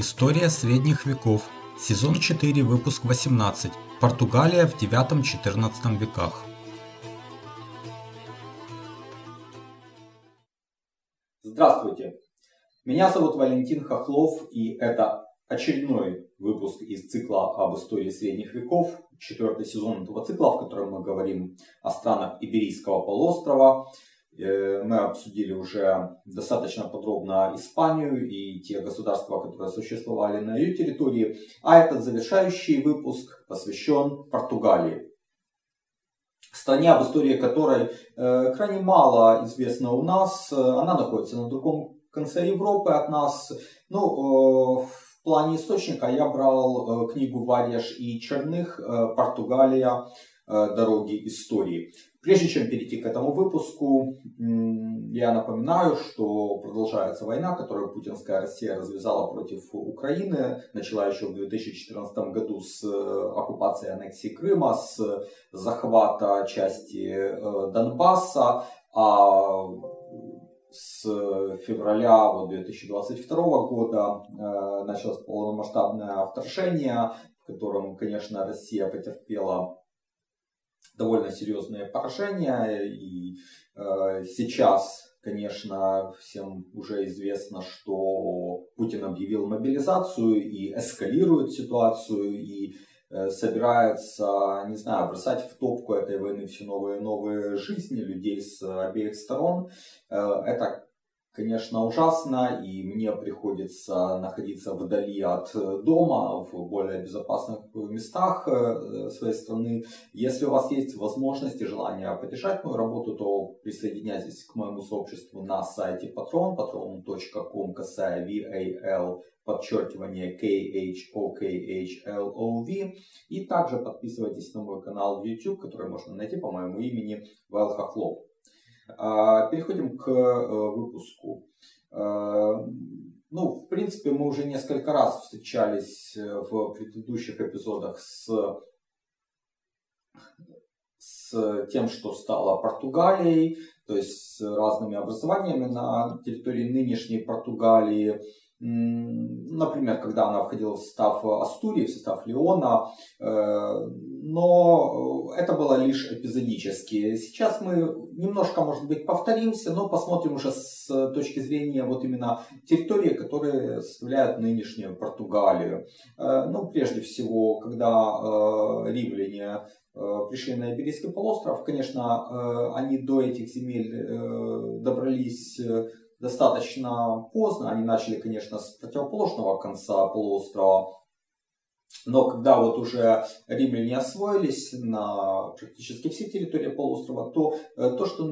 История средних веков. Сезон 4, выпуск 18. Португалия в 9-14 веках. Здравствуйте! Меня зовут Валентин Хохлов и это очередной выпуск из цикла об истории средних веков, четвертый сезон этого цикла, в котором мы говорим о странах Иберийского полуострова, мы обсудили уже достаточно подробно Испанию и те государства, которые существовали на ее территории. А этот завершающий выпуск посвящен Португалии. Стране, об истории которой э, крайне мало известно у нас. Она находится на другом конце Европы от нас. Ну, э, в плане источника я брал книгу Варьяш и Черных «Португалия. Дороги истории». Прежде чем перейти к этому выпуску, я напоминаю, что продолжается война, которую путинская Россия развязала против Украины. Начала еще в 2014 году с э, оккупации аннексии Крыма, с захвата части э, Донбасса, а с февраля 2022 года э, началось полномасштабное вторжение, в котором, конечно, Россия потерпела довольно серьезные поражения. И э, сейчас, конечно, всем уже известно, что Путин объявил мобилизацию и эскалирует ситуацию, и э, собирается, не знаю, бросать в топку этой войны все новые и новые жизни людей с обеих сторон. Э, это конечно, ужасно, и мне приходится находиться вдали от э, дома, в более безопасных местах э, своей страны. Если у вас есть возможность и желание поддержать мою работу, то присоединяйтесь к моему сообществу на сайте patron, patron.com, касая VAL, подчеркивание KHOKHLOV. И также подписывайтесь на мой канал в YouTube, который можно найти по моему имени Вайл Хохлов. А, переходим к э, выпуску. А, ну, в принципе, мы уже несколько раз встречались э, в предыдущих эпизодах с, с тем, что стало Португалией, то есть с разными образованиями на территории нынешней Португалии. Например, когда она входила в состав Астурии, в состав Леона, э, но это было лишь эпизодически. Сейчас мы немножко, может быть, повторимся, но посмотрим уже с точки зрения вот именно территории, которые составляют нынешнюю Португалию. Э, ну, прежде всего, когда э, римляне пришли на Иберийский полуостров, конечно, они до этих земель добрались достаточно поздно. Они начали, конечно, с противоположного конца полуострова. Но когда вот уже римляне освоились на практически все территории полуострова, то э, то, что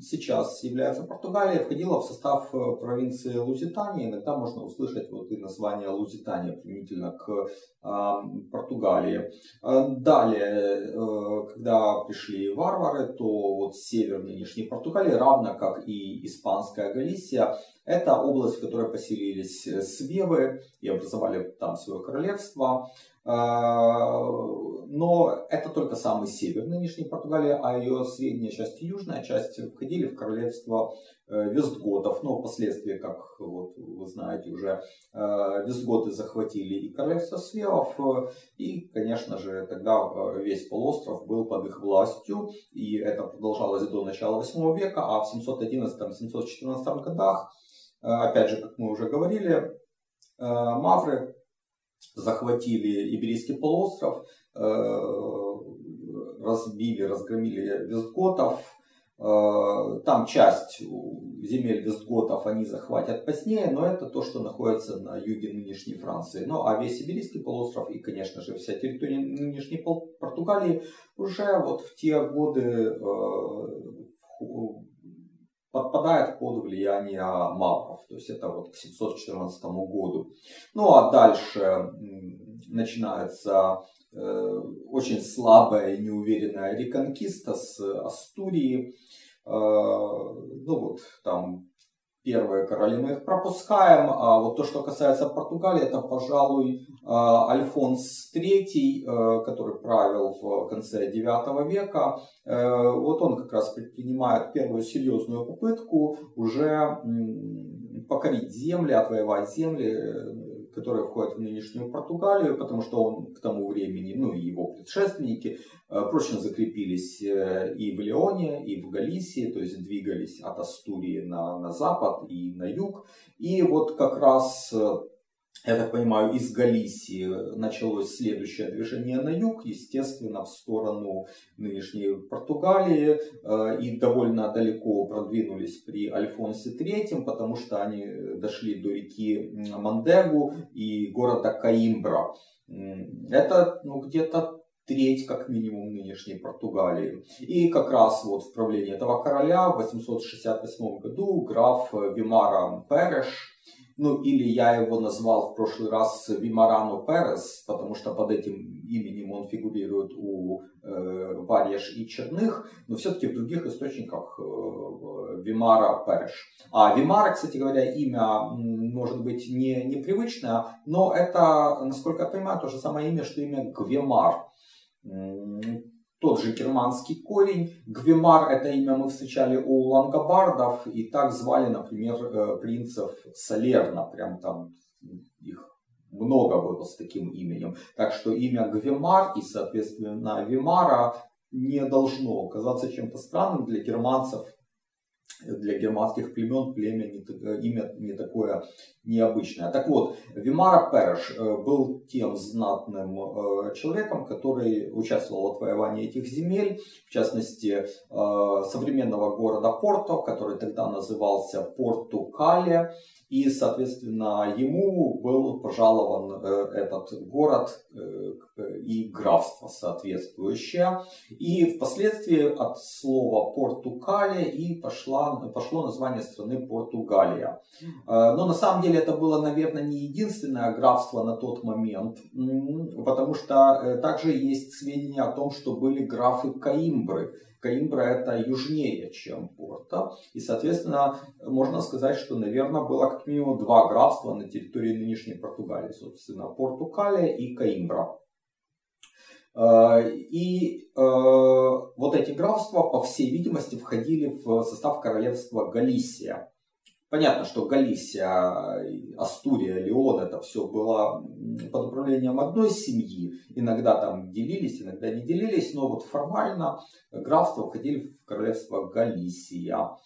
сейчас является Португалией, входила в состав э, провинции Лузитания. Иногда можно услышать вот и название Лузитания применительно к э, Португалии. Далее, э, когда пришли варвары, то вот север нынешней Португалии, равно как и испанская Галисия, это область, в которой поселились свевы и образовали там свое королевство. А, но это только самый север нынешней Португалии, а ее средняя часть и южная часть входили в королевство э, Вестготов. Но впоследствии, как вот вы знаете уже, э, Вестготы захватили и королевство Свевов. Э, и, конечно же, тогда весь полуостров был под их властью. И это продолжалось до начала 8 века, а в 711-714 годах, опять же, как мы уже говорили, мавры захватили Иберийский полуостров, разбили, разгромили вестготов. Э, там часть земель вестготов они захватят позднее, но это то, что находится на юге нынешней Франции. Ну а весь Иберийский полуостров и, конечно же, вся территория нынешней Португалии уже вот в те годы э, подпадает под влияние мавров. То есть это вот к 714 году. Ну а дальше начинается э, очень слабая и неуверенная реконкиста с Астурии. Э, ну вот там первые короли мы их пропускаем. А вот то, что касается Португалии, это, пожалуй, а, Альфонс III, э, который правил в конце IX века. Э, вот он как раз предпринимает первую серьезную попытку уже покорить земли, отвоевать земли, которые входят в нынешнюю Португалию, потому что он к тому времени, ну и его предшественники, прочно закрепились и в Леоне, и в Галисии, то есть двигались от Астурии на, на запад и на юг. И вот как раз я так понимаю, из Галисии началось следующее движение на юг, естественно, в сторону нынешней Португалии, э, и довольно далеко продвинулись при Альфонсе III, потому что они дошли до реки Мандегу и города Каимбра. Это ну, где-то треть, как минимум, нынешней Португалии. И как раз вот в правлении этого короля в 868 году граф Вимара Переш ну или я его назвал в прошлый раз Вимарано Перес, потому что под этим именем он фигурирует у э, Варьеш и Черных, но все-таки в других источниках э, Вимара Переш. А Вимара, кстати говоря, имя может быть не непривычное, но это, насколько я понимаю, то же самое имя, что имя Гвемар тот же германский корень. Гвимар это имя мы встречали у лангобардов, и так звали, например, э, принцев Салерна, прям там их много было с таким именем. Так что имя Гвимар и, соответственно, Вимара не должно казаться чем-то странным для германцев, для германских племен племя не, э, имя не такое необычное. Так вот, Вимара Переш э, был тем знатным э, человеком, который участвовал в отвоевании этих земель, в частности, современного города Порто, который тогда назывался Порту Кале, и, соответственно, ему был пожалован этот город и графство соответствующее. И впоследствии от слова Портукалия и пошла, пошло название страны Португалия. Но на самом деле это было, наверное, не единственное графство на тот момент, потому что э, также есть сведения о том, что были графы Каимбры. Каимбра это южнее, чем Порта. И, соответственно, можно сказать, что, наверное, было как минимум два графства на территории нынешней Португалии. Собственно, Портукалия и Каимбра. Э, и э, вот эти графства, по всей видимости, входили в состав королевства Галисия. Понятно, что Галисия, Астурия, Леон, это все было под управлением одной семьи. Иногда там делились, иногда не делились, но вот формально графства входили в королевство Галисия.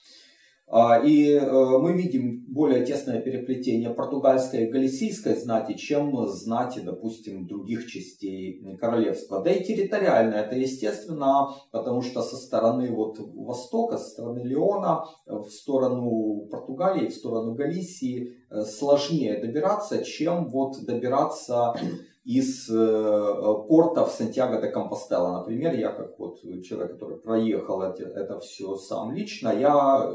А, и э, мы видим более тесное переплетение португальской и галисийской знати, чем знати, допустим, других частей королевства. Да и территориально это естественно, потому что со стороны вот востока, со стороны Леона, в сторону Португалии, в сторону Галисии э, сложнее добираться, чем вот добираться из э, порта в Сантьяго де Компостела. Например, я как вот человек, который проехал это, это все сам лично, я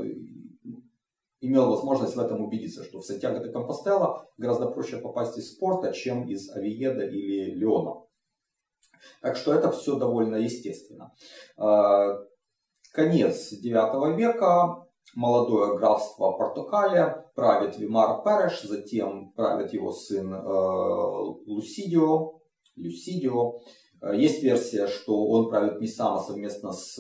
имел возможность в этом убедиться, что в Сантьяго де Компостела гораздо проще попасть из порта, чем из Авиеда или Леона. Так что это все довольно естественно. А, конец 9 века, молодое графство Портокалия, правит Вимар Переш, затем правит его сын э, Лусидио, Люсидио. Есть версия, что он правит не сам, а совместно с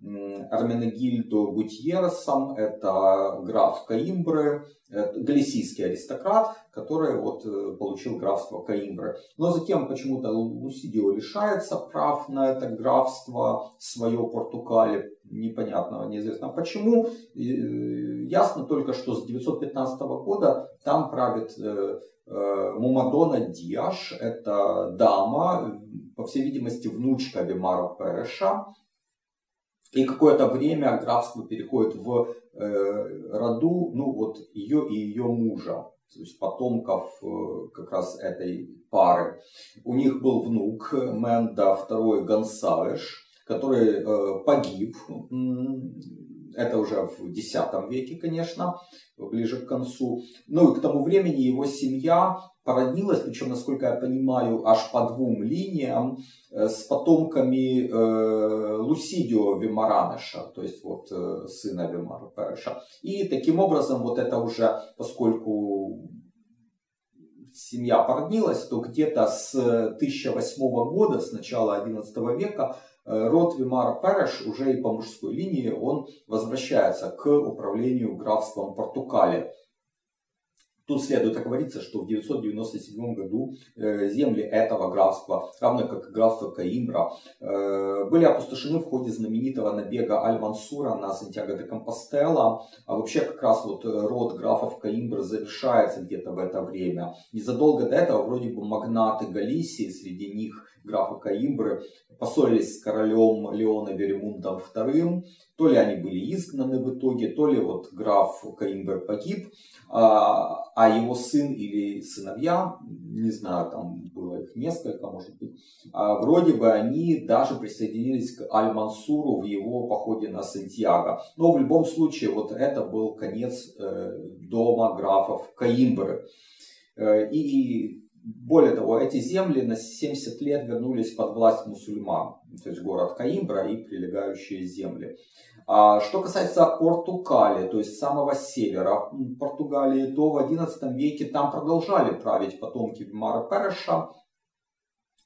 Арменегильдо Гутьеросом, это граф Каимбры, галисийский аристократ, который вот э, получил графство Каимбры. Но затем почему-то Лусидио лишается прав на это графство, свое Португали, непонятного, неизвестно почему. Ясно только, что с 915 года там правит э, э, Мумадона Диаш, это дама, по всей видимости, внучка Вимара Переша, и какое-то время графство переходит в э, роду, ну вот ее и ее мужа, то есть потомков э, как раз этой пары. У них был внук Менда II Гонсалеш, который э, погиб. Это уже в X веке, конечно, ближе к концу. Ну и к тому времени его семья породнилась, причем, насколько я понимаю, аж по двум линиям, э, с потомками э, Лусидио Вимаранеша, то есть вот э, сына Вимаранеша. И таким образом, вот это уже, поскольку семья породнилась, то где-то с 1008 года, с начала XI века, род Вимара Переш уже и по мужской линии он возвращается к управлению графством Портукалия. Тут следует оговориться, что в 997 году э, земли этого графства, равно как и графство Каимбра, э, были опустошены в ходе знаменитого набега Аль-Мансура на Сантьяго де Компостела. А вообще как раз вот род графов Каимбра завершается где-то в это время. Незадолго до этого вроде бы магнаты Галисии, среди них графа Каимбры, поссорились с королем Леона Веремундом II. То ли они были изгнаны в итоге, то ли вот граф Каимбер погиб, а, а его сын или сыновья, не знаю, там было их несколько, может быть, а вроде бы они даже присоединились к Аль-Мансуру в его походе на Сантьяго. Но в любом случае, вот это был конец э, дома графов Каимбры. Э, и более того, эти земли на 70 лет вернулись под власть мусульман, то есть город Каимбра и прилегающие земли. А что касается Португалии, то есть самого севера Португалии, то в XI веке там продолжали править потомки Вимара Переша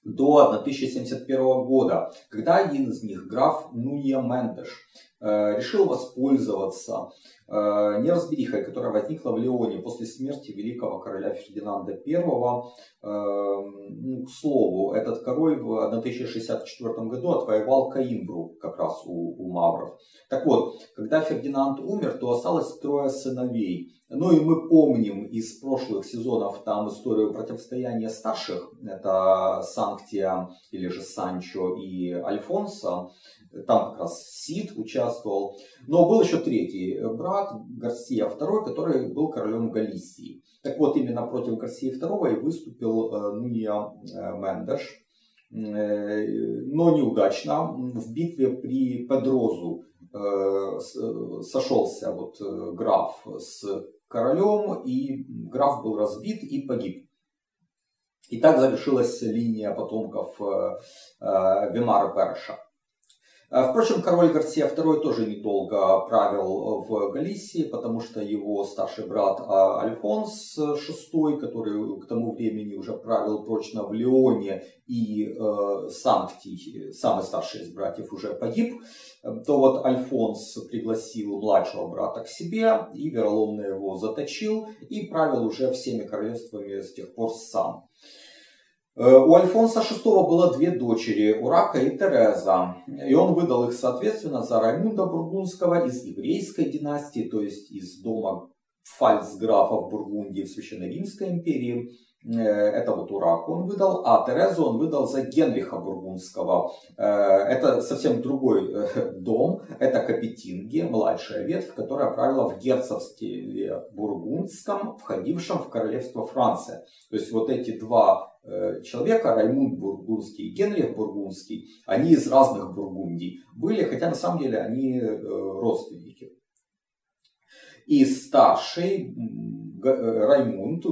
до 1071 года, когда один из них, граф Нунья Мендеш, решил воспользоваться Э, неразберихой, которая возникла в Леоне после смерти великого короля Фердинанда I. Эм, ну, к слову, этот король в 1064 году отвоевал Каимбру, как раз у, у мавров. Так вот, когда Фердинанд умер, то осталось трое сыновей. Ну и мы помним из прошлых сезонов там историю противостояния старших. Это Санктия или же Санчо и Альфонсо. Там как раз Сид участвовал. Но был еще третий брат, Гарсия II, который был королем Галисии. Так вот, именно против Гарсии II и выступил э, Нуния э, Мендеш. Э, но неудачно. В битве при Педрозу сошелся вот граф с королем, и граф был разбит и погиб. И так завершилась линия потомков Вимара Перша. А, впрочем, король Гарсия II тоже недолго правил в Галисии, потому что его старший брат а, Альфонс VI, который к тому времени уже правил прочно в Леоне, и э, Санктий, самый старший из братьев, уже погиб, то вот Альфонс пригласил младшего брата к себе и вероломно его заточил и правил уже всеми королевствами с тех пор сам. Э, у Альфонса VI было две дочери, Урака и Тереза, и он выдал их соответственно за Раймунда Бургундского из еврейской династии, то есть из дома фальцграфов Бургундии в Священной Римской империи, Э, это вот Урак он выдал, а Терезу он выдал за Генриха Бургундского. Э, это совсем другой дом, это Капетинги, младшая ветвь, которая правила в герцогстве Бургундском, входившем в королевство Франция. То есть вот эти два человека, Раймунд Бургундский и Генрих Бургундский, они из разных Бургундий были, хотя на самом деле они родственники. И старший Раймунд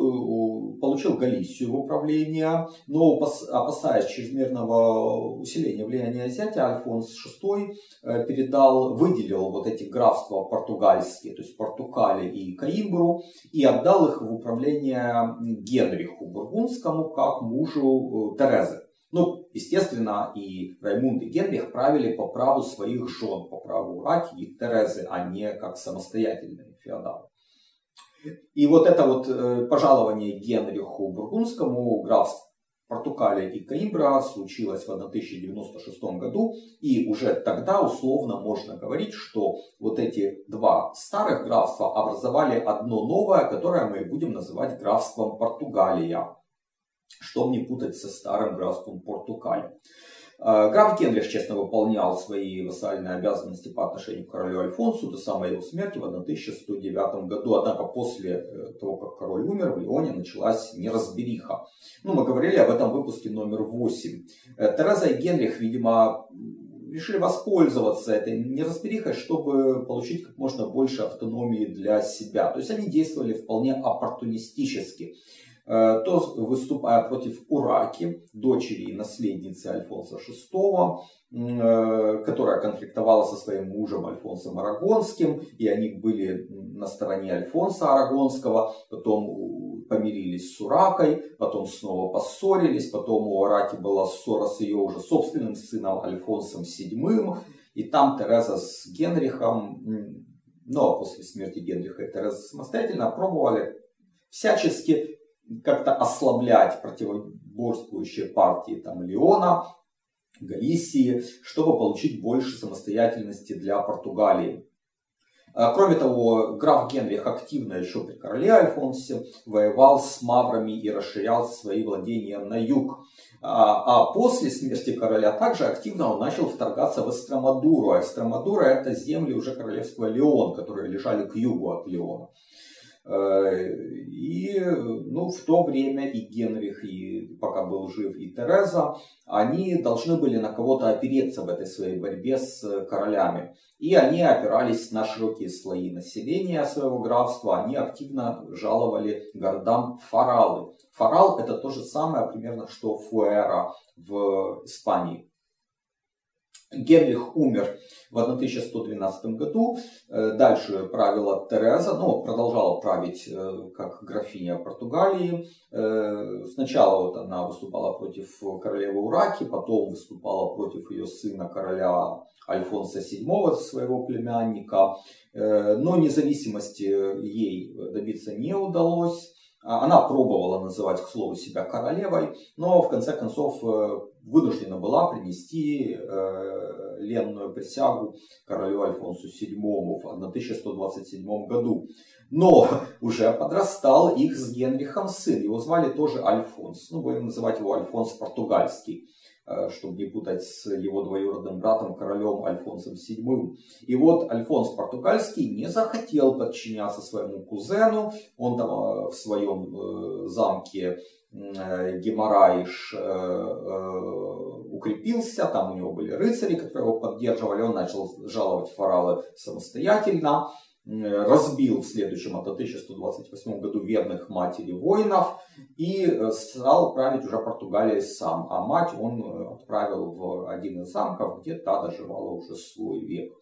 получил Галисию в управление, но опасаясь чрезмерного усиления влияния зятя, Альфонс VI э, передал, выделил вот эти графства португальские, то есть Португале и Каимбру, и отдал их в управление Генриху Бургундскому как мужу э, Терезы. Ну, естественно, и Раймунд и Генрих правили по праву своих жен, по праву Раки и Терезы, а не как самостоятельные феодалы. И вот это вот э, пожалование Генриху Бургундскому графств Португалия и Каимбра случилось в 1096 году, и уже тогда условно можно говорить, что вот эти два старых графства образовали одно новое, которое мы будем называть графством Португалия, чтобы не путать со старым графством Португалия. А, граф Генрих честно выполнял свои вассальные обязанности по отношению к королю Альфонсу до самой его смерти в 1109 году. Однако после э, того, как король умер, в Леоне началась неразбериха. Ну, мы говорили об этом в выпуске номер 8. Э, Тереза и Генрих, видимо, решили воспользоваться этой неразберихой, чтобы получить как можно больше автономии для себя. То есть они действовали вполне оппортунистически. Э, то выступая против Ураки, дочери и наследницы Альфонса VI, э, которая конфликтовала со своим мужем Альфонсом Арагонским, и они были на стороне Альфонса Арагонского, потом помирились с Уракой, потом снова поссорились, потом у Ураки была ссора с ее уже собственным сыном Альфонсом VII, и там Тереза с Генрихом, но после смерти Генриха и Тереза самостоятельно пробовали всячески как-то ослаблять противоборствующие партии там, Леона, Галисии, чтобы получить больше самостоятельности для Португалии. А, кроме того, граф Генрих активно еще при короле Альфонсе воевал с маврами и расширял свои владения на юг. А, а после смерти короля также активно он начал вторгаться в Эстромадуру. А Эстромадура это земли уже королевства Леон, которые лежали к югу от Леона. Э, и ну, в то время и Генрих, и пока был жив, и Тереза, они должны были на кого-то опереться в этой своей борьбе с королями. И они опирались на широкие слои населения своего графства, они активно жаловали городам фаралы. Фарал это то же самое примерно, что Фуэра в Испании. Генрих умер в 1112 году. Э, дальше правила Тереза, ну, продолжала править э, как графиня Португалии. Э, сначала вот она выступала против королевы Ураки, потом выступала против ее сына короля Альфонса VII, своего племянника. Но независимости ей добиться не удалось. А, она пробовала называть, к слову, себя королевой, но в конце концов э, вынуждена была принести э, ленную присягу королю Альфонсу VII в 1127 году. Но уже подрастал их с Генрихом сын. Его звали тоже Альфонс. Ну, будем называть его Альфонс Португальский. Э, чтобы не путать с его двоюродным братом, королем Альфонсом VII. И вот Альфонс Португальский не захотел подчиняться своему кузену, он там э, в своем э, замке Геморраиш укрепился, там у него были рыцари, которые его поддерживали, он начал жаловать фаралы самостоятельно, разбил в следующем, от 1128 году, верных матери воинов и э, стал править уже Португалией сам. А мать он э, отправил в один из замков, где та доживала уже свой век.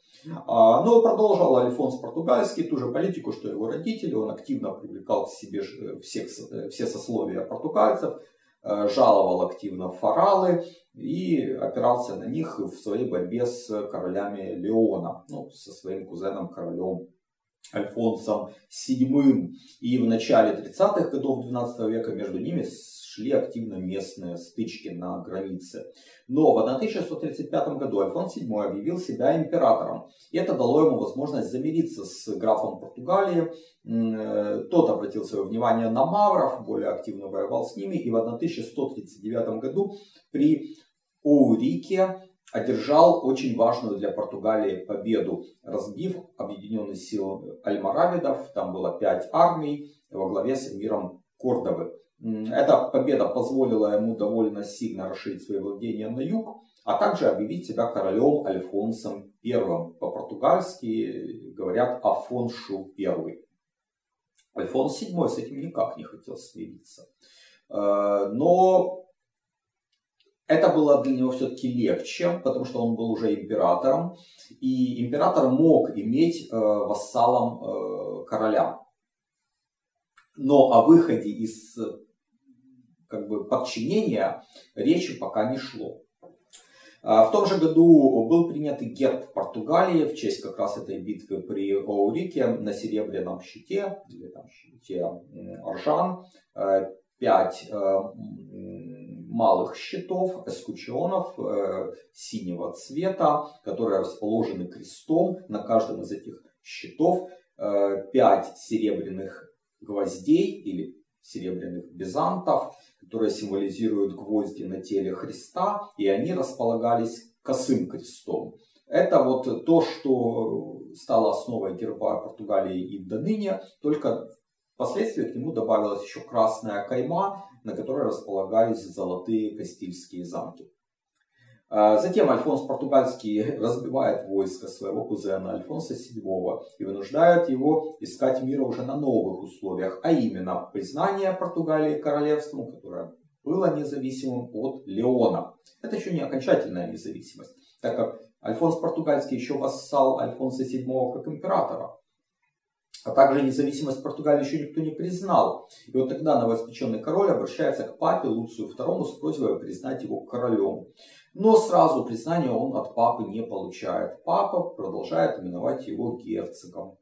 А, но продолжал Альфонс Португальский ту же политику, что его родители. Он активно привлекал к себе э, всех, все сословия португальцев, жаловал активно фаралы и опирался на них в своей борьбе с королями Леона, ну, со своим кузеном королем Альфонсом VII. И в начале 30-х годов 12 века между ними шли активно местные стычки на границе. Но в 1135 году Альфонс VII объявил себя императором. И это дало ему возможность замириться с графом Португалии. Э, тот обратил свое внимание на мавров, более активно воевал с ними. И в 1139 году при Оурике одержал очень важную для Португалии победу, разбив объединенные силы альмаравидов. Там было пять армий во главе с эмиром Кордовы. Эта победа позволила ему довольно сильно расширить свои владения на юг, а также объявить себя королем Альфонсом I. По-португальски говорят Афоншу I. Альфонс VII с этим никак не хотел смириться. Э, но это было для него все-таки легче, потому что он был уже императором, и император мог иметь э, вассалом э, короля. Но о выходе из как бы, подчинения речи пока не шло. А в том же году был принят герб Португалии в честь как раз этой битвы при Оурике на серебряном щите, или там щите Аржан, э, пять э, малых щитов, эскучионов э, синего цвета, которые расположены крестом. На каждом из этих щитов э, 5 серебряных гвоздей или серебряных бизантов, которые символизируют гвозди на теле Христа, и они располагались косым крестом. Это вот то, что стало основой герба Португалии и до ныне, только впоследствии к нему добавилась еще красная кайма, на которой располагались золотые Кастильские замки. А, затем Альфонс Португальский разбивает войско своего кузена Альфонса VII и вынуждает его искать мира уже на новых условиях, а именно признание Португалии королевством, которое было независимым от Леона. Это еще не окончательная независимость, так как Альфонс Португальский еще вассал Альфонса VII как императора а также независимость Португалии еще никто не признал. И вот тогда новоиспеченный король обращается к папе Луцию II с просьбой признать его королем. Но сразу признания он от папы не получает. Папа продолжает именовать его герцогом.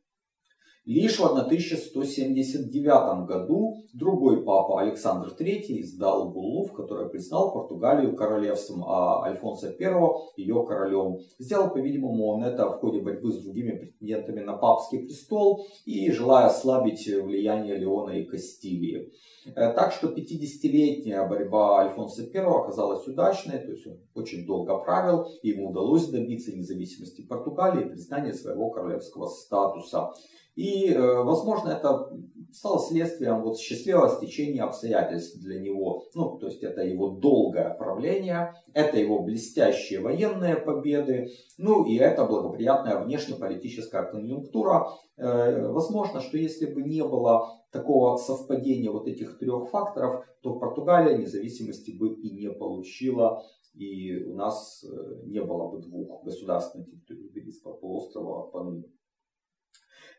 Лишь в 1179 году другой папа Александр III издал буллу, в которой признал Португалию королевством, а Альфонса I ее королем. Сделал, по-видимому, он это в ходе борьбы с другими претендентами на папский престол и желая ослабить влияние Леона и Кастилии. Э, так что 50-летняя борьба Альфонса I оказалась удачной, то есть он очень долго правил, и ему удалось добиться независимости Португалии и признания своего королевского статуса. И, э, возможно, это стало следствием вот счастливого стечения обстоятельств для него. Ну, то есть это его долгое правление, это его блестящие военные победы, ну и это благоприятная внешнеполитическая конъюнктура. Э, возможно, что если бы не было такого совпадения вот этих трех факторов, то Португалия независимости бы и не получила, и у нас э, не было бы двух государств на территории Иберийского полуострова поныне. Э,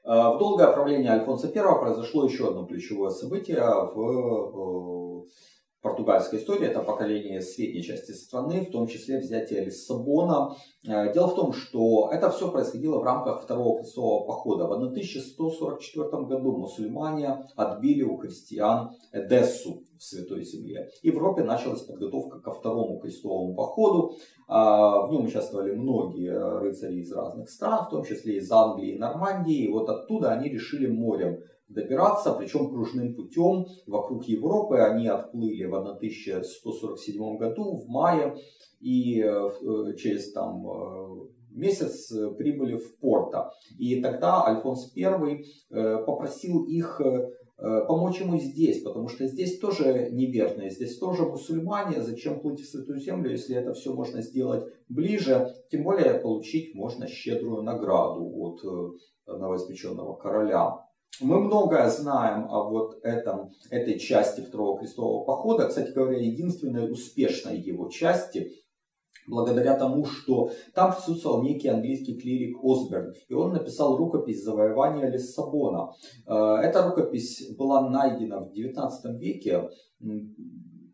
в долгое правление Альфонса I произошло еще одно ключевое событие в э, португальской истории. Это поколение средней части страны, в том числе взятие Лиссабона. Э, дело в том, что это все происходило в рамках Второго крестового похода. В 1144 году мусульмане отбили у христиан Эдессу в Святой Земле. И в Европе началась подготовка ко Второму крестовому походу. А, в нем участвовали многие рыцари из разных стран, в том числе из Англии и Нормандии. И вот оттуда они решили морем добираться, причем кружным путем вокруг Европы. Они отплыли в 1147 году, в мае, и э, э, через там, э, месяц прибыли в Порто. И тогда Альфонс I попросил их помочь ему здесь, потому что здесь тоже неверные, здесь тоже мусульмане, зачем плыть в Святую Землю, если это все можно сделать ближе, тем более получить можно щедрую награду от новоиспеченного короля. Мы многое знаем о вот этом, этой части Второго крестового похода. Кстати говоря, единственной успешной его части, благодаря тому, что там присутствовал некий английский клирик Осберн, и он написал рукопись завоевания Лиссабона. Э, эта рукопись была найдена в XIX веке,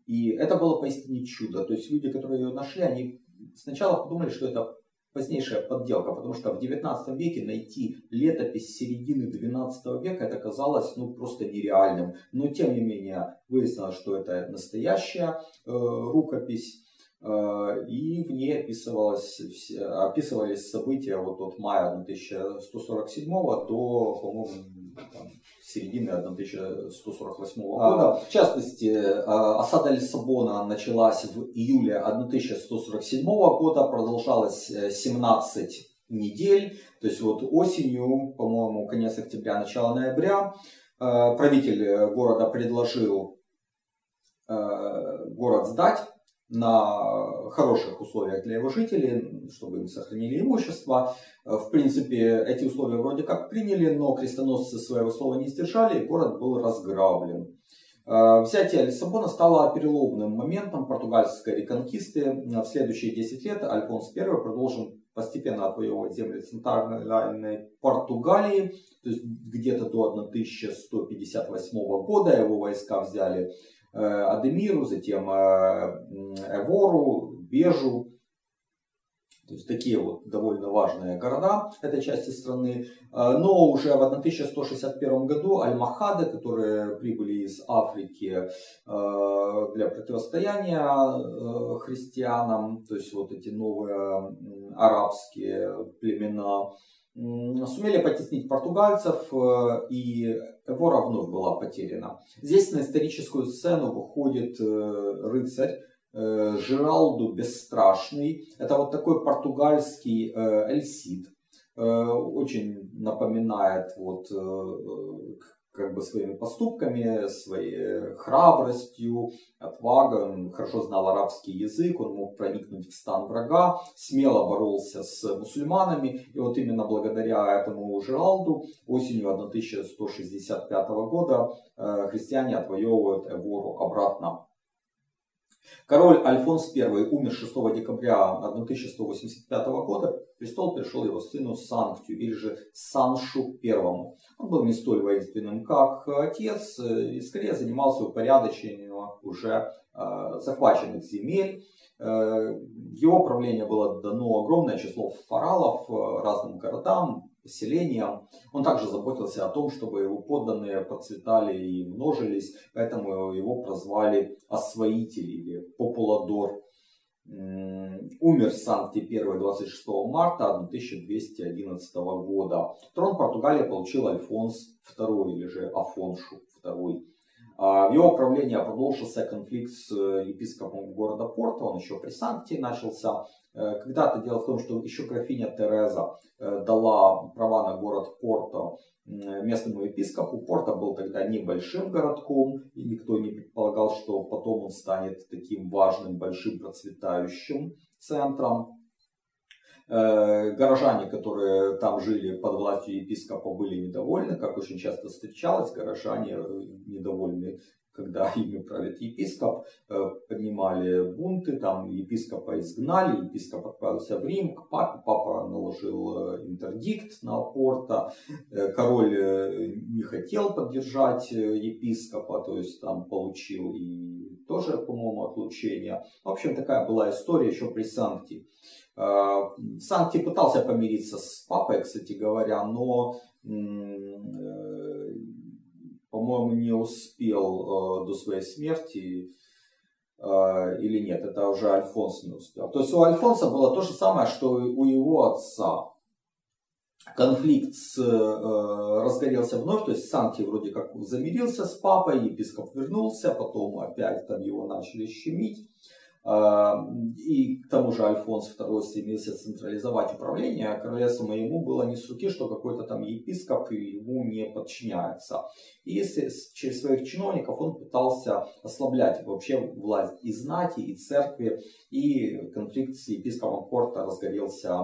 и это было поистине чудо. То есть люди, которые ее нашли, они сначала подумали, что это позднейшая подделка, потому что в 19 веке найти летопись середины 12 века это казалось ну, просто нереальным. Но тем не менее выяснилось, что это настоящая э, рукопись. Э, и в ней описывалось, описывались события вот от мая 1147 до, по-моему, середины 1148 года. В частности, э, осада Лиссабона началась в июле 1147 года, продолжалась 17 э, недель. То есть вот осенью, по-моему, конец октября, начало ноября, э, правитель города предложил город сдать на хороших условиях для его жителей, чтобы им сохранили имущество. В принципе, эти условия вроде как приняли, но крестоносцы своего слова не сдержали, и город был разграблен. Э, взятие Лиссабона стало переломным моментом португальской реконкисты. В следующие 10 лет Альфонс I продолжил постепенно отвоевывать земли центральной Португалии, то есть где-то до 1158 года его войска взяли э, Адемиру, затем э, Эвору, Бежу, то есть такие вот довольно важные города этой части страны. А, но уже в 1161 году альмахады, которые прибыли из Африки для противостояния христианам, то есть вот эти новые арабские племена, сумели потеснить португальцев, и Эвора вновь была потеряна. Здесь на историческую сцену выходит э, рыцарь, Э, Жиралду Бесстрашный. Это вот такой португальский э, эльсид. Э, очень напоминает вот как бы своими поступками, своей храбростью, отвагой. Он хорошо знал арабский язык, он мог проникнуть в стан врага, смело боролся с мусульманами. И вот именно благодаря этому Жиралду осенью 1165 года христиане отвоевывают Эвору обратно Король Альфонс I умер 6 декабря 1185 года. Престол пришел его сыну Санктию, или же Саншу I. Он был не столь воинственным, как отец, и скорее занимался упорядочением уже э, захваченных земель. Э, его правление было дано огромное число фаралов э, разным городам, поселениям. Он также заботился о том, чтобы его подданные процветали и множились, поэтому его прозвали освоитель или популадор. Умер в Санкт-Петербурге 26 марта 1211 года. Трон Португалии получил Альфонс II или же Афоншу II. А, в его правлении продолжился конфликт с э, епископом города Порто, он еще при Санкте начался. Э, когда-то дело в том, что еще графиня Тереза э, дала права на город Порто местному епископу. Порто был тогда небольшим городком, и никто не предполагал, что потом он станет таким важным, большим, процветающим центром. Горожане, которые там жили под властью епископа, были недовольны, как очень часто встречалось, горожане недовольны когда ими правит епископ, э, поднимали бунты, там епископа изгнали, епископ отправился в Рим к папе, папа наложил э, интердикт на Порто, э, король не хотел поддержать епископа, то есть там получил и тоже, по-моему, отлучение. В общем, такая была история еще при Санкте. Санкти пытался помириться с папой, кстати говоря, но по-моему, не успел э, до своей смерти э, или нет, это уже Альфонс не успел. То есть у Альфонса было то же самое, что у его отца. Конфликт с, э, разгорелся вновь, то есть Санти вроде как замирился с папой, епископ вернулся, потом опять там его начали щемить. И к тому же Альфонс II стремился централизовать управление, а королевством ему было не с руки, что какой-то там епископ ему не подчиняется. И через своих чиновников он пытался ослаблять вообще власть и знати, и церкви. И конфликт с епископом Порта разгорелся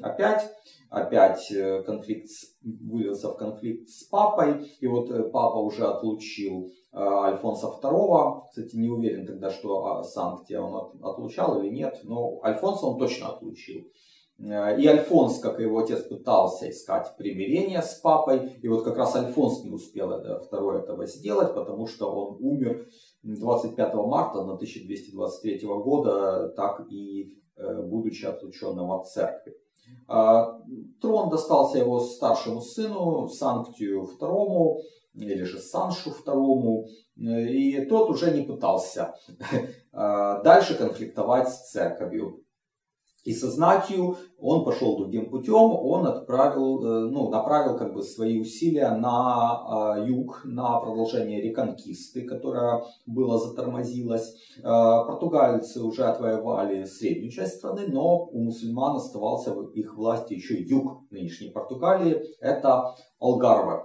опять. Опять э, конфликт вылился в конфликт с папой. И вот э, папа уже отлучил э, Альфонса II. Кстати, не уверен тогда, что а, Санктия он отлучал или нет. Но Альфонса он точно отлучил. И Альфонс, как и его отец, пытался искать примирение с папой. И вот как раз Альфонс не успел второй этого сделать, потому что он умер 25 марта на 1223 года, так и будучи отлученным от церкви. А, трон достался его старшему сыну, Санктию II, или же Саншу II, и тот уже не пытался дальше конфликтовать с церковью. И со он пошел другим путем, он отправил, э, ну, направил как бы свои усилия на э, юг, на продолжение реконкисты, которая была затормозилась. Э, португальцы уже отвоевали среднюю часть страны, но у мусульман оставался в их власти еще юг нынешней Португалии, это Алгарве.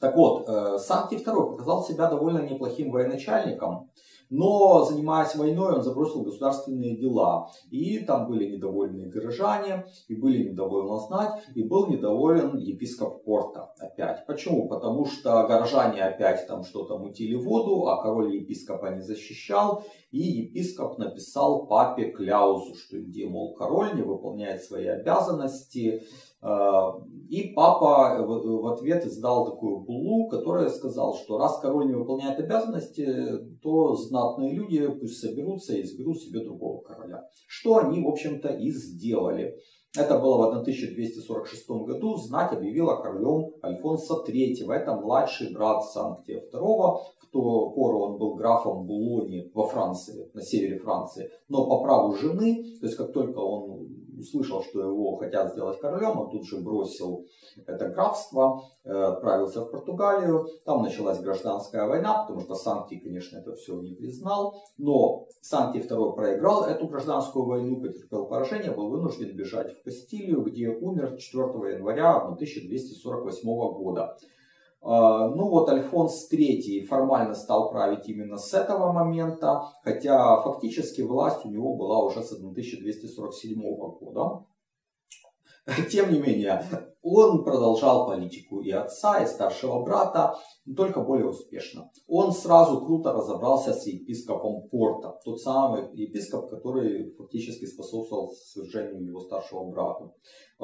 Так вот, Санкти II показал себя довольно неплохим военачальником. Но, занимаясь войной, он забросил государственные дела. И там были недовольные горожане, и были недовольны знать, и был недоволен епископ Порта опять. Почему? Потому что горожане опять там что-то мутили воду, а король епископа не защищал. И епископ написал папе кляузу, что где, мол, король не выполняет свои обязанности, и папа в ответ издал такую буллу, которая сказал, что раз король не выполняет обязанности, то знатные люди пусть соберутся и изберут себе другого короля. Что они, в общем-то, и сделали. Это было в 1246 году. Знать объявила королем Альфонса III. Это младший брат Санктия II. В ту пору он был графом Булони во Франции, на севере Франции. Но по праву жены, то есть как только он услышал, что его хотят сделать королем, он тут же бросил это графство, э, отправился в Португалию. Там началась гражданская война, потому что Санкти, конечно, это все не признал. Но Санкти II проиграл эту гражданскую войну, потерпел поражение, был вынужден бежать в Кастилию, где умер 4 января 1248 года. А, ну вот Альфонс III формально стал править именно с этого момента, хотя фактически власть у него была уже с 1247 года. Тем не менее, он продолжал политику и отца, и старшего брата, только более успешно. Он сразу круто разобрался с епископом Порта, тот самый епископ, который фактически способствовал свержению его старшего брата.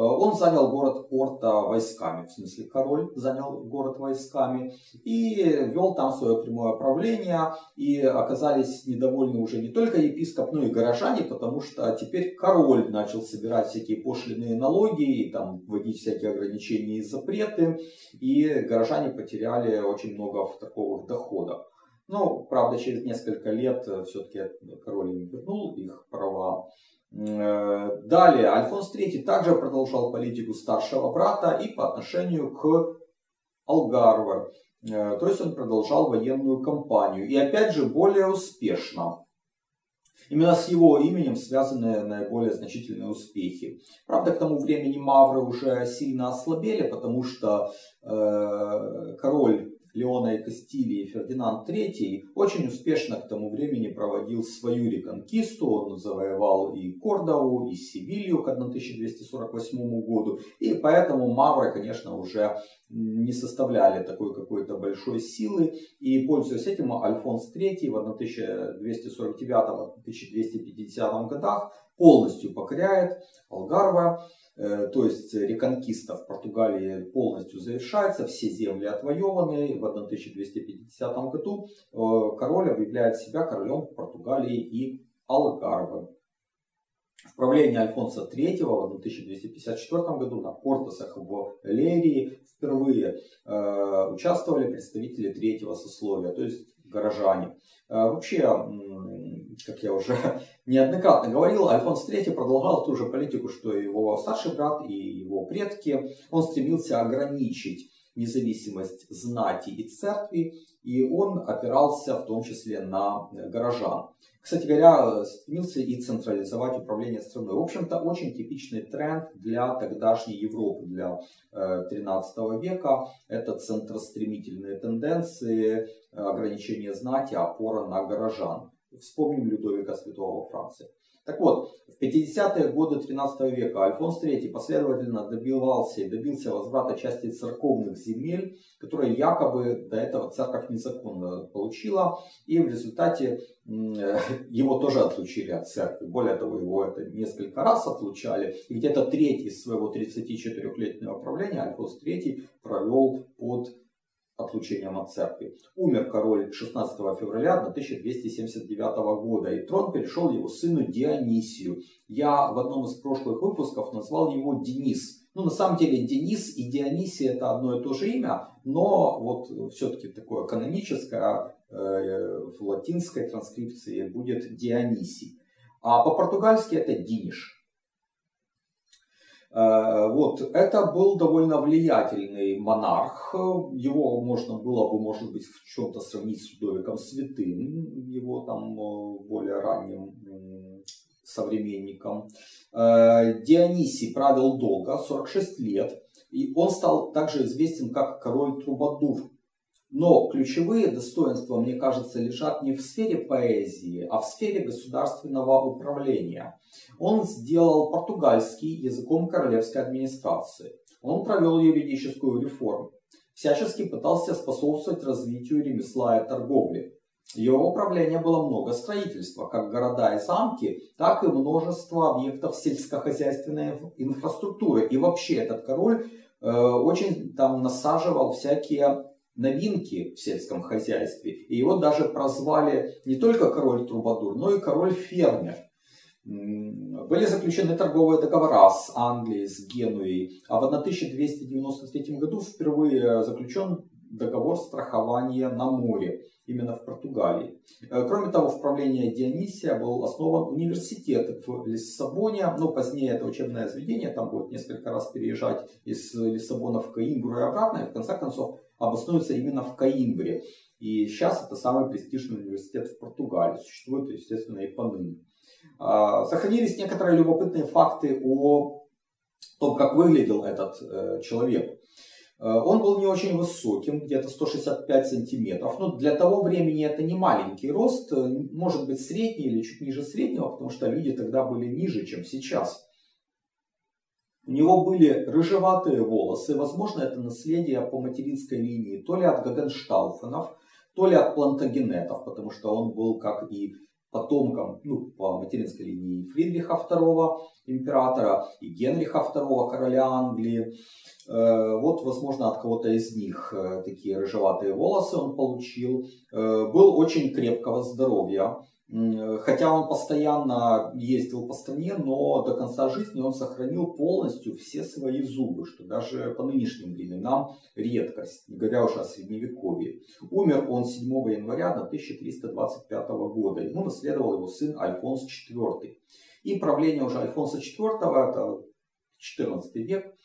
Он занял город Порта войсками, в смысле король занял город войсками и вел там свое прямое правление. И оказались недовольны уже не только епископ, но и горожане, потому что теперь король начал собирать всякие пошлиные налоги и там вводить всякие ограничения и запреты. И горожане потеряли очень много в таковых доходах. Но, правда, через несколько лет все-таки король вернул их права. Э, далее, Альфонс III также продолжал политику старшего брата и по отношению к Алгарве. Э, то есть он продолжал военную кампанию. И опять же более успешно. Именно с его именем связаны наиболее значительные успехи. Правда, к тому времени мавры уже сильно ослабели, потому что э, король Леона и Кастилии Фердинанд III очень успешно к тому времени проводил свою реконкисту. Он завоевал и Кордову, и Севилью к 1248 году. И поэтому мавры, конечно, уже не составляли такой какой-то большой силы. И пользуясь этим, Альфонс III в 1249-1250 годах полностью покоряет Алгарва Э, то есть реконкиста в Португалии полностью завершается, все земли отвоеваны. В 1250 году э, король объявляет себя королем Португалии и Алгарве. В правлении Альфонса III в 1254 году на Портосах в Лерии впервые э, участвовали представители третьего сословия, то есть горожане. Э, вообще, как я уже неоднократно говорил, Альфонс III продолжал ту же политику, что и его старший брат и его предки. Он стремился ограничить независимость знати и церкви, и он опирался в том числе на горожан. Кстати говоря, стремился и централизовать управление страной. В общем-то, очень типичный тренд для тогдашней Европы, для 13 э, века. Это центростремительные тенденции, ограничение знати, опора на горожан. Вспомним Людовика Святого во Франции. Так вот, в 50-е годы 13 века Альфонс III последовательно добивался и добился возврата части церковных земель, которые якобы до этого церковь незаконно получила, и в результате его тоже отлучили от церкви. Более того, его это несколько раз отлучали. И где-то треть из своего 34-летнего правления Альфонс III провел под отлучением от церкви. Умер король 16 февраля 1279 года, и трон перешел его сыну Дионисию. Я в одном из прошлых выпусков назвал его Денис. Ну, на самом деле, Денис и Дионисий это одно и то же имя, но вот все-таки такое каноническое э, в латинской транскрипции будет Дионисий. А по-португальски это Диниш. Э, вот, это был довольно влиятельный монарх. Его можно было бы, может быть, в чем-то сравнить с Людовиком Святым, его там э, более ранним современником. Э, Дионисий правил долго, 46 лет, и он стал также известен как король Трубадур. Но ключевые достоинства, мне кажется, лежат не в сфере поэзии, а в сфере государственного управления. Он сделал португальский языком королевской администрации. Он провел юридическую реформу. Всячески пытался способствовать развитию ремесла и торговли. Его управления было много строительства, как города и замки, так и множество объектов сельскохозяйственной инфраструктуры. И вообще этот король э, очень там насаживал всякие новинки в сельском хозяйстве. И его даже прозвали не только король Трубадур, но и король фермер. Были заключены торговые договора с Англией, с Генуей, а в 1293 году впервые заключен договор страхования на море, именно в Португалии. Э, кроме того, в правлении Дионисия был основан университет в Лиссабоне, но позднее это учебное заведение, там будет несколько раз переезжать из Лиссабона в Каимбру и обратно, и в конце концов обоснуется именно в Каимбре. И сейчас это самый престижный университет в Португалии, существует, естественно, и поныне. А, сохранились некоторые любопытные факты о том, как выглядел этот э, человек. Э, он был не очень высоким, где-то 165 сантиметров. Но для того времени это не маленький рост, э, может быть средний или чуть ниже среднего, потому что люди тогда были ниже, чем сейчас. У него были рыжеватые волосы, возможно, это наследие по материнской линии, то ли от Гагенштауфенов, то ли от плантагенетов, потому что он был, как и потомкам, ну, по материнской линии Фридриха II императора и Генриха II короля Англии. Э, вот, возможно, от кого-то из них э, такие рыжеватые волосы он получил. Э, был очень крепкого здоровья. Хотя он постоянно ездил по стране, но до конца жизни он сохранил полностью все свои зубы, что даже по нынешним временам редкость, не говоря уже о средневековье. Умер он 7 января 1325 года. Ему наследовал его сын Альфонс IV. И правление уже Альфонса IV, это 14 век,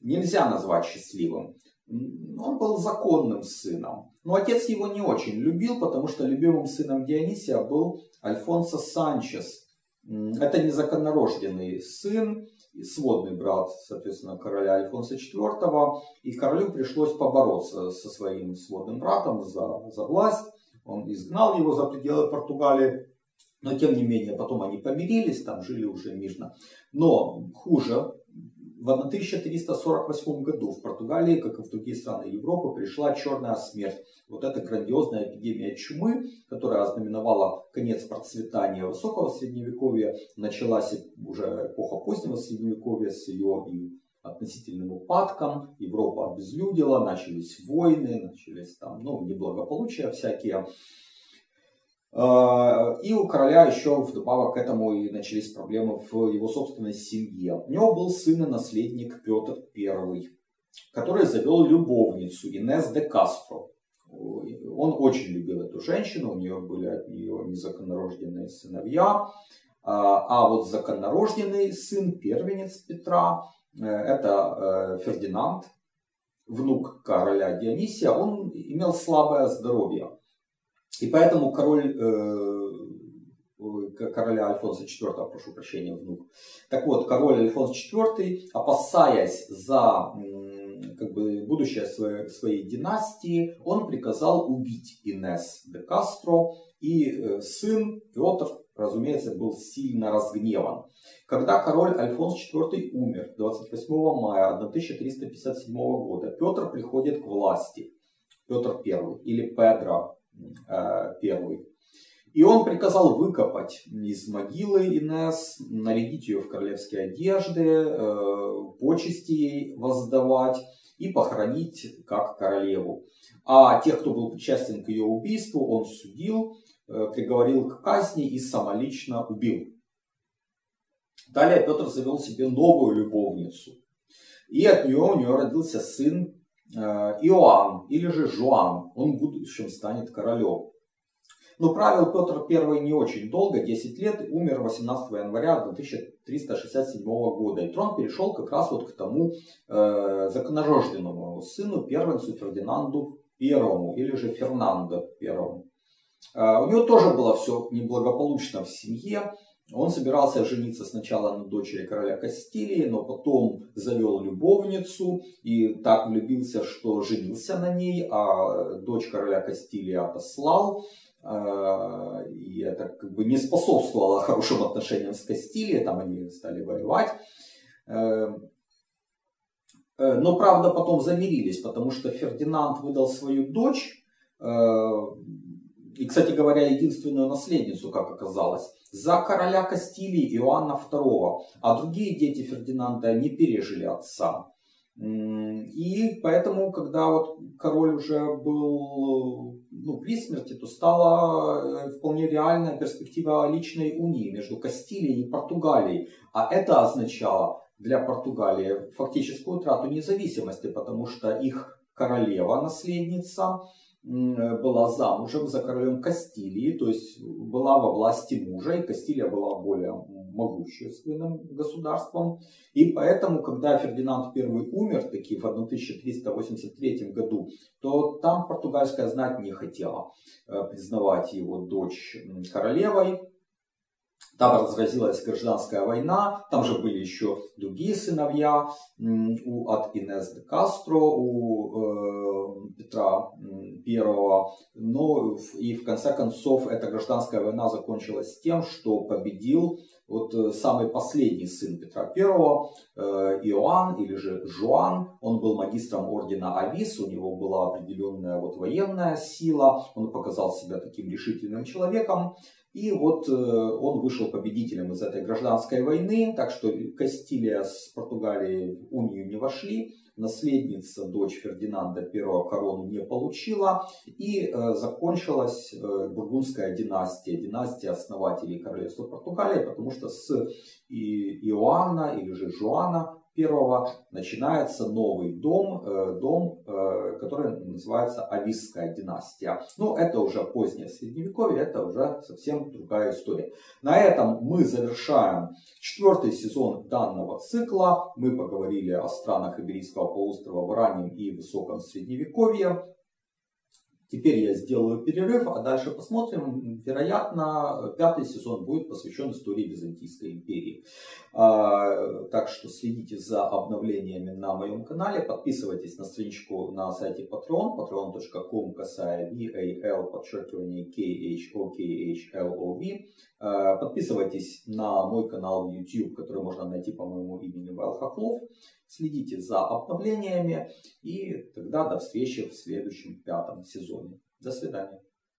нельзя назвать счастливым. Он был законным сыном. Но отец его не очень любил, потому что любимым сыном Дионисия был Альфонсо Санчес. Это незаконнорожденный сын, сводный брат, соответственно, короля Альфонса IV. И королю пришлось побороться со своим сводным братом за, за власть. Он изгнал его за пределы Португалии. Но тем не менее, потом они помирились, там жили уже мирно. Но хуже, в 1348 году в Португалии, как и в другие страны Европы, пришла черная смерть. Вот эта грандиозная эпидемия чумы, которая ознаменовала конец процветания высокого средневековья, началась уже эпоха позднего средневековья с ее относительным упадком. Европа обезлюдила, начались войны, начались там, ну, неблагополучия всякие. А, и у короля еще вдобавок к этому и начались проблемы в его собственной семье. У него был сын и наследник Петр I, который завел любовницу Инес де Кастро. Он очень любил эту женщину, у нее были от нее незаконнорожденные сыновья. А, а вот законнорожденный сын, первенец Петра, э, это э, Фердинанд, внук короля Дионисия, он имел слабое здоровье. И поэтому король, э, короля Альфонса IV, прошу прощения, внук. Так вот, король Альфонс IV, опасаясь за как бы, будущее своей, своей династии, он приказал убить Инес де Кастро, и э, сын Петр, разумеется, был сильно разгневан. Когда король Альфонс IV умер 28 мая 1357 года, Петр приходит к власти. Петр I или Педро Э, первый. И он приказал выкопать из могилы Инес, нарядить ее в королевские одежды, э, почести воздавать и похоронить как королеву. А тех, кто был причастен к ее убийству, он судил, э, приговорил к казни и самолично убил. Далее Петр завел себе новую любовницу. И от нее у нее родился сын Иоанн или же Жуан, он в будущем станет королем. Но правил Петр I не очень долго, 10 лет, умер 18 января 1367 года. И трон перешел как раз вот к тому э, законорожденному сыну, первенцу Фердинанду Первому, или же Фернандо Первому. Э, у него тоже было все неблагополучно в семье. Он собирался жениться сначала на дочери короля Кастилии, но потом завел любовницу и так влюбился, что женился на ней, а дочь короля Кастилии отослал. А, и это как бы не способствовало хорошим отношениям с Кастилией, там они стали воевать. Э, э, но, правда, потом замирились, потому что Фердинанд выдал свою дочь, э, и, кстати говоря, единственную наследницу, как оказалось, за короля Кастилии Иоанна II, а другие дети Фердинанда не пережили отца. И поэтому, когда вот король уже был ну, при смерти, то стала э, вполне реальная перспектива личной унии между Кастилией и Португалией. А это означало для Португалии фактическую утрату независимости, потому что их королева, наследница, была замужем за королем Кастилии, то есть была во власти мужа, и Кастилия была более могущественным государством. И поэтому, когда Фердинанд I умер, таки в 1383 году, то там португальская знать не хотела э, признавать его дочь королевой. Там разразилась гражданская война, там же были еще другие сыновья у, от Инес де Кастро, у э, Петра Первого. Но и в конце концов эта гражданская война закончилась тем, что победил вот э, самый последний сын Петра I, э, Иоанн или же Жуан, он был магистром ордена Авис, у него была определенная вот военная сила, он показал себя таким решительным человеком. И вот э, он вышел победителем из этой гражданской войны, так что Кастилия с Португалией в унию не вошли. Наследница, дочь Фердинанда I корону не получила, и э, закончилась э, бургундская династия, династия основателей королевства Португалии, потому что с Иоанна или же Жуана первого начинается новый дом, э, дом, э, который называется Ависская династия. Но это уже позднее средневековье, это уже совсем другая история. На этом мы завершаем четвертый сезон данного цикла. Мы поговорили о странах Иберийского полуострова в раннем и высоком средневековье. Теперь я сделаю перерыв, а дальше посмотрим. Вероятно, пятый сезон будет посвящен истории Византийской империи. А, так что следите за обновлениями на моем канале. Подписывайтесь на страничку на сайте Patreon, patreon.com, касая VAL, подчеркивание KHOKHLOV. А, подписывайтесь на мой канал в YouTube, который можно найти по моему имени Вайл Хохлов. Следите за обновлениями и тогда до встречи в следующем пятом сезоне. До свидания.